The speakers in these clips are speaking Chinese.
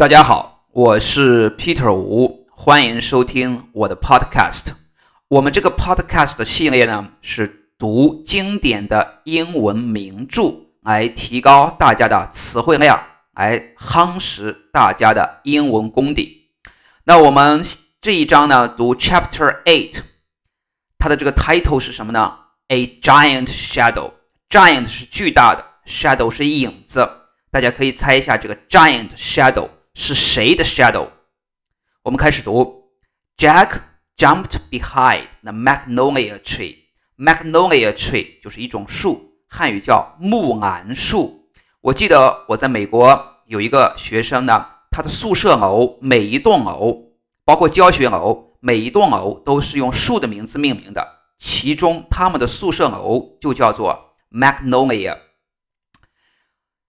大家好，我是 Peter 吴，欢迎收听我的 Podcast。我们这个 Podcast 系列呢，是读经典的英文名著，来提高大家的词汇量，来夯实大家的英文功底。那我们这一章呢，读 Chapter Eight，它的这个 title 是什么呢？A giant shadow。Giant 是巨大的，shadow 是影子。大家可以猜一下，这个 giant shadow。是谁的 shadow？我们开始读。Jack jumped behind the magnolia tree. Magnolia tree 就是一种树，汉语叫木兰树。我记得我在美国有一个学生呢，他的宿舍楼每一栋楼，包括教学楼，每一栋楼都是用树的名字命名的。其中他们的宿舍楼就叫做 Magnolia。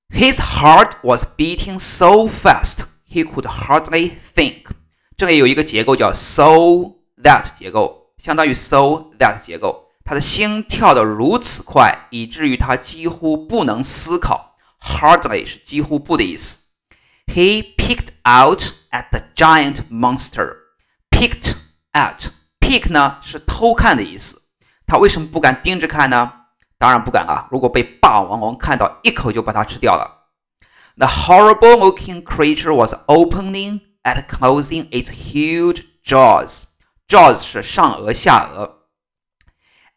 His heart was beating so fast. He could hardly think。这里有一个结构叫 so that 结构，相当于 so that 结构。他的心跳得如此快，以至于他几乎不能思考。Hardly 是几乎不的意思。He peeked out at the giant monster. Peeked at peek 呢是偷看的意思。他为什么不敢盯着看呢？当然不敢啊！如果被霸王龙看到，一口就把它吃掉了。The horrible looking creature was opening and closing its huge jaws. Jaws 是上颚、下颚。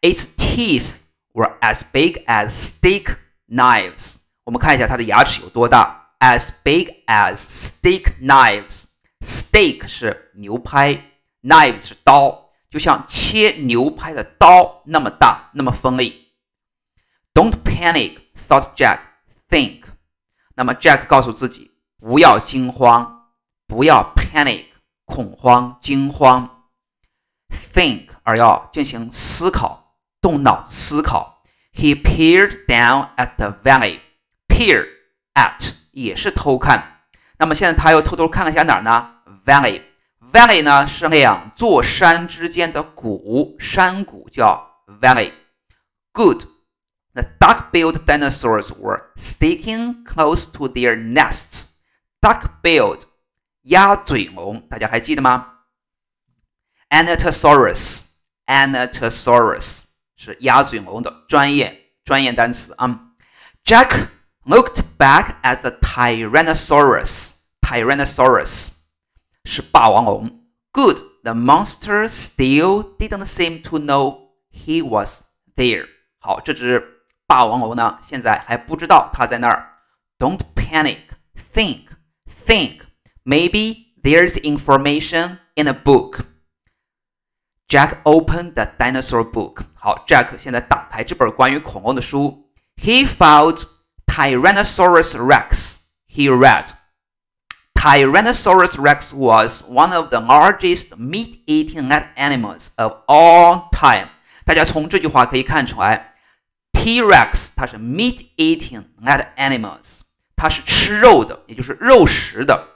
Its teeth were as big as steak knives. 我们看一下它的牙齿有多大，as big as steak knives. Steak 是牛排，knives 是刀，就像切牛排的刀那么大，那么锋利。Don't panic, thought Jack. Think. 那么，Jack 告诉自己不要惊慌，不要 panic 恐慌、惊慌，think 而要进行思考，动脑子思考。He peered down at the valley. Peer at 也是偷看。那么现在他又偷偷看了一下哪儿呢？Valley。Valley 呢是两座山之间的谷，山谷叫 valley。Good。The duck-billed dinosaurs were sticking close to their nests. Duck-billed，鸭嘴龙，大家还记得吗？Anatosaurus，Anatosaurus 是鸭嘴龙的专业专业单词啊。Jack looked back at the Tyrannosaurus. Tyrannosaurus 是霸王龙。Good, the monster still didn't seem to know he was there. 好，这只 霸王龙呢，现在还不知道它在那儿。Don't panic. Think, think. Maybe there's information in a book. Jack opened the dinosaur book. 好，Jack 现在打开这本关于恐龙的书。He found Tyrannosaurus Rex. He read. Tyrannosaurus Rex was one of the largest meat-eating land animals of all time. 大家从这句话可以看出来。 T-Rex 它是 meat-eating and animals，它是吃肉的，也就是肉食的。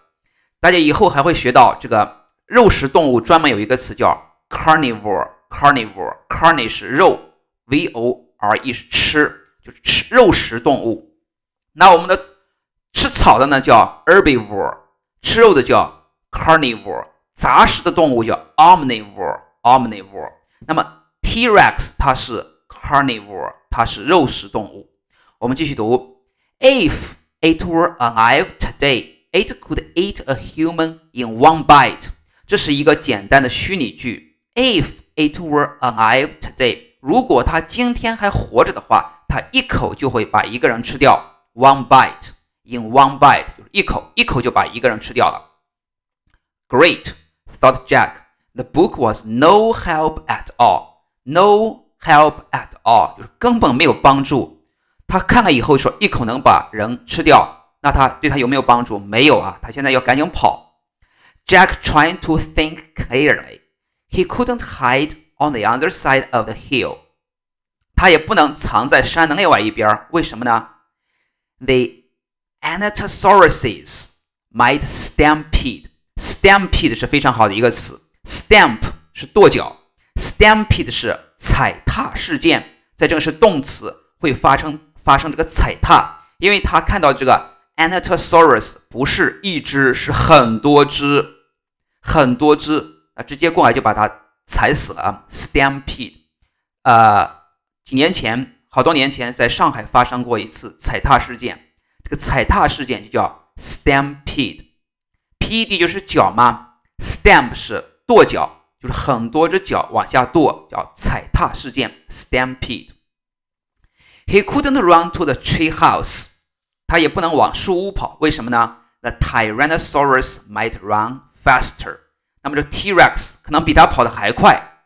大家以后还会学到这个肉食动物专门有一个词叫 carnivore。carnivore，carne 是肉，v-o-r-e 是吃，就是吃肉食动物。那我们的吃草的呢叫 herbivore，吃肉的叫 carnivore，杂食的动物叫 omnivore，omnivore。那么 T-Rex 它是 carnivore。它是肉食动物。我们继续读：If it were alive today, it could eat a human in one bite。这是一个简单的虚拟句。If it were alive today，如果它今天还活着的话，它一口就会把一个人吃掉。One bite in one bite 就是一口，一口就把一个人吃掉了。Great, thought Jack. The book was no help at all. No Help at all 就是根本没有帮助。他看了以后说一口能把人吃掉，那他对他有没有帮助？没有啊，他现在要赶紧跑。Jack trying to think clearly. He couldn't hide on the other side of the hill. 他也不能藏在山的另外一边，为什么呢？The Anatosauruses might stampede. Stampede 是非常好的一个词。Stamp 是跺脚，stampede 是。踩踏事件，在这个是动词，会发生发生这个踩踏，因为他看到这个 Anatosaurus 不是一只，是很多只，很多只啊，直接过来就把它踩死了。Stampede，呃，几年前，好多年前，在上海发生过一次踩踏事件，这个踩踏事件就叫 Stampede，P-E-D 就是脚嘛，Stamp 是跺脚，就是很多只脚往下跺，叫踩踏事件 Stampede。He couldn't run to the tree house. 他也不能往树屋跑，为什么呢？The Tyrannosaurus might run faster。那么这 T-Rex 可能比他跑得还快。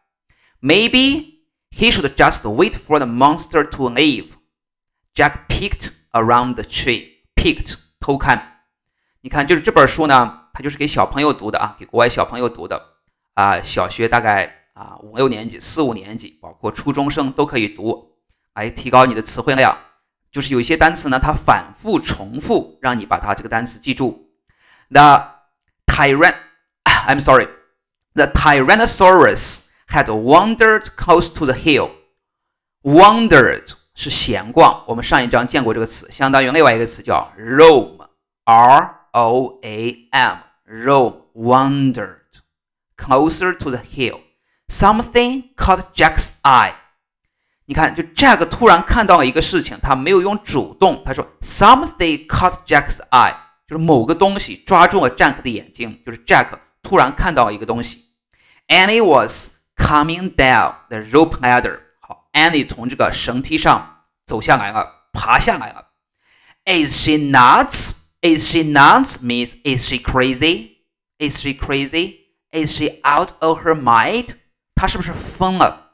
Maybe he should just wait for the monster to leave. Jack peeked around the tree. Peeked 偷看。你看，就是这本书呢，它就是给小朋友读的啊，给国外小朋友读的 啊，小学大概啊五六年级、四五年级，包括初中生都可以读，来提高你的词汇量。就是有一些单词呢，它反复重复，让你把它这个单词记住。The tyrant, I'm sorry, the Tyrannosaurus had wandered close to the hill. Wandered 是闲逛，我们上一章见过这个词，相当于另外一个词叫 roam, R-O-A-M, roam, wander closer to the hill. Something caught Jack's eye. 你看，就 Jack 突然看到了一个事情，他没有用主动，他说 something caught Jack's eye，就是某个东西抓住了 Jack 的眼睛，就是 Jack 突然看到了一个东西。Annie was coming down the rope ladder。好，Annie 从这个绳梯上走下来了，爬下来了。Is she nuts? Is she nuts? Means is she crazy? Is she crazy? Is she out of her mind? 她是不是疯了？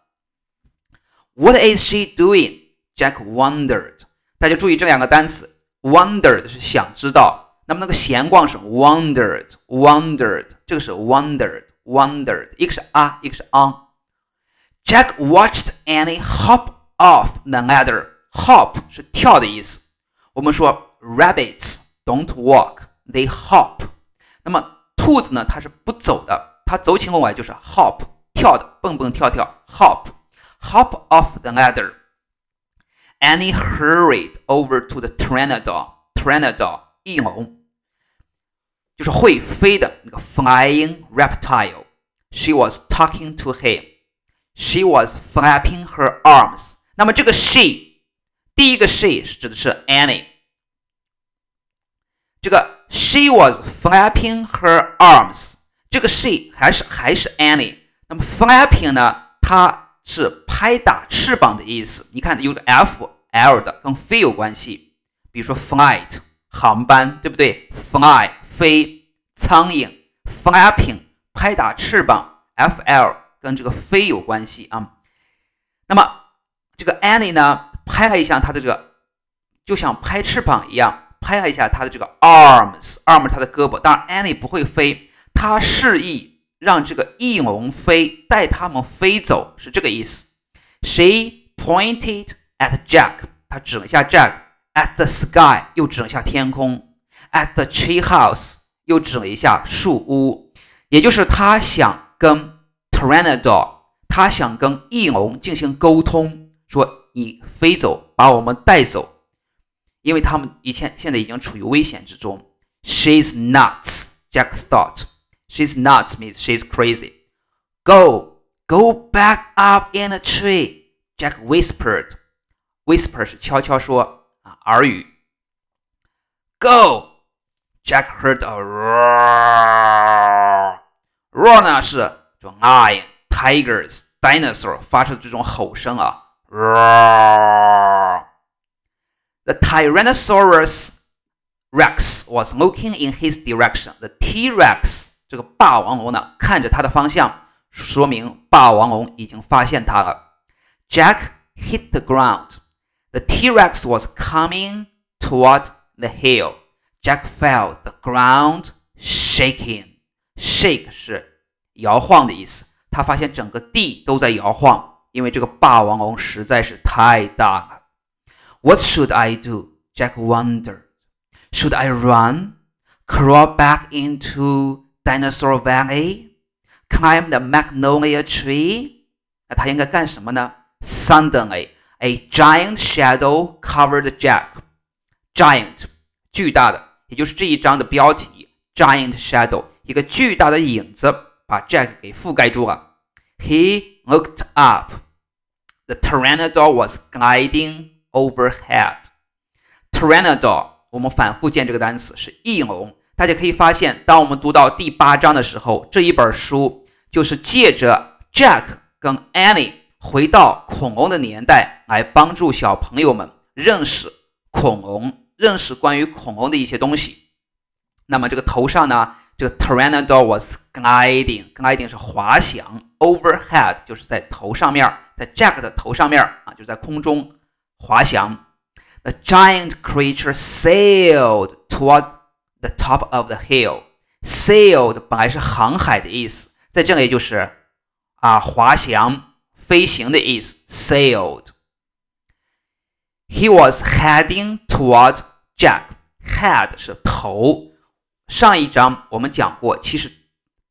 What is she doing? Jack wondered. 大家注意这两个单词，wondered 是想知道，那么那个闲逛是 wondered，wondered，这个是 wondered，wondered，一个是啊，一个是 on。Jack watched Annie hop off the ladder. Hop 是跳的意思。我们说 rabbits don't walk, they hop。那么兔子呢，它是不走的， 它走起路来就是 hop，跳的，蹦蹦跳跳，hop。hop off the ladder. Annie hurried over to the pteranodon. Pteranodon 翼龙，就是会飞的那个 flying reptile. She was talking to him. She was flapping her arms. 那么这个 she 第一个 she 是指的是 Annie。这个 she was flapping her arms， 这个 she 还是还是 Annie。那么 flapping 呢？它是拍打翅膀的意思，你看有个 f l 的，跟飞有关系。比如说 flight 航班，对不对？fly 飞，苍蝇 flapping 拍打翅膀，f l 跟这个飞有关系啊。那么这个 Annie 呢，拍了一下她的这个，就像拍翅膀一样，拍了一下她的这个 arms，arm 她的胳膊。当然 Annie 不会飞，他示意让这个翼龙飞，带他们飞走，是这个意思。She pointed at Jack，她指了一下 Jack，at the sky，又指了一下天空，at the tree house，又指了一下树屋，也就是她想跟 Pteranodon，她想跟翼龙进行沟通，说你飞走，把我们带走，因为他们以前现在已经处于危险之中。She's nuts，Jack thought. She's nuts means she's crazy. Go. Go back up in the tree, Jack whispered. Whisper 是悄悄说啊，耳语。Go, Jack heard a roar. Roar 呢是这种 lion, tigers, dinosaur 发出的这种吼声啊。Roar. The Tyrannosaurus Rex was looking in his direction. The T-Rex 这个霸王龙呢，看着他的方向。说明霸王龙已经发现它了。Jack hit the ground. The T-Rex was coming toward the hill. Jack felt the ground shaking. Shake 是摇晃的意思。他发现整个地都在摇晃，因为这个霸王龙实在是太大了。What should I do? Jack wondered. Should I run? Crawl back into Dinosaur Valley? climb the magnolia tree，那他应该干什么呢？Suddenly, a giant shadow covered Jack. Giant，巨大的 也就是这一章的标题 Giant Shadow，一个巨大的影子把 Jack 给覆盖住了。He looked up. The pteranodon was gliding overhead. Pteranodon，我们反复见这个单词是翼龙。 大家可以发现，当我们读到第八章的时候，这一本书就是借着 Jack 跟 Annie 回到恐龙的年代，来帮助小朋友们认识恐龙，认识关于恐龙的一些东西。那么这个头上呢，这个 Pteranodon was gliding，gliding 是滑翔，overhead 就是在头上面，在 Jack 的头上面啊，就在空中滑翔。The giant creature sailed toward the top of the hill. Sailed 本来是航海的意思，在这里就是啊滑翔、飞行的意思。Sailed. He was heading toward Jack. Head 是头。上一章我们讲过，其实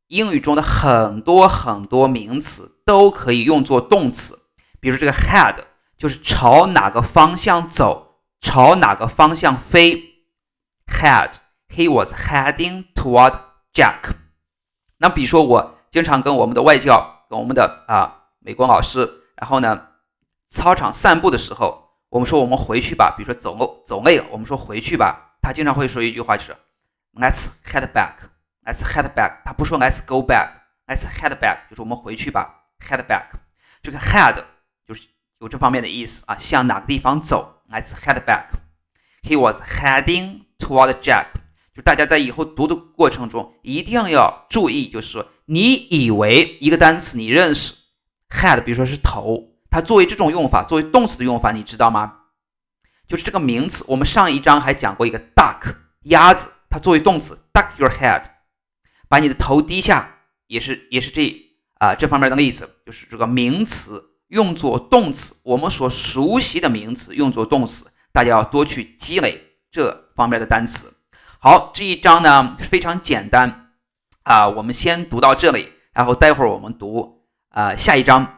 英语中的很多很多名词都可以用作动词，比如这个 head 就是朝哪个方向走。朝哪个方向飞？Head. He was heading toward Jack. 那比如说，我经常跟我们的外教、跟我们的啊美国老师，然后呢，操场散步的时候，我们说我们回去吧。比如说走走累了，我们说回去吧。他经常会说一句话，就是 Let's head back. Let's head back. 他不说 Let's go back. Let's head back. 就是我们回去吧。Head back. 这个 head 就是有这方面的意思啊，向哪个地方走？Let's head back. He was heading toward Jack. 就大家在以后读的过程中一定要注意，就是说，你以为一个单词你认识，head，比如说是头，它作为这种用法，作为动词的用法，你知道吗？就是这个名词，我们上一章还讲过一个 duck，鸭子，它作为动词，duck your head，把你的头低下，也是也是这啊这方面的例子，就是这个名词。用作动词，我们所熟悉的名词用作动词，大家要多去积累这方面的单词。好，这一章呢非常简单啊，我们先读到这里，然后待会儿我们读啊下一章。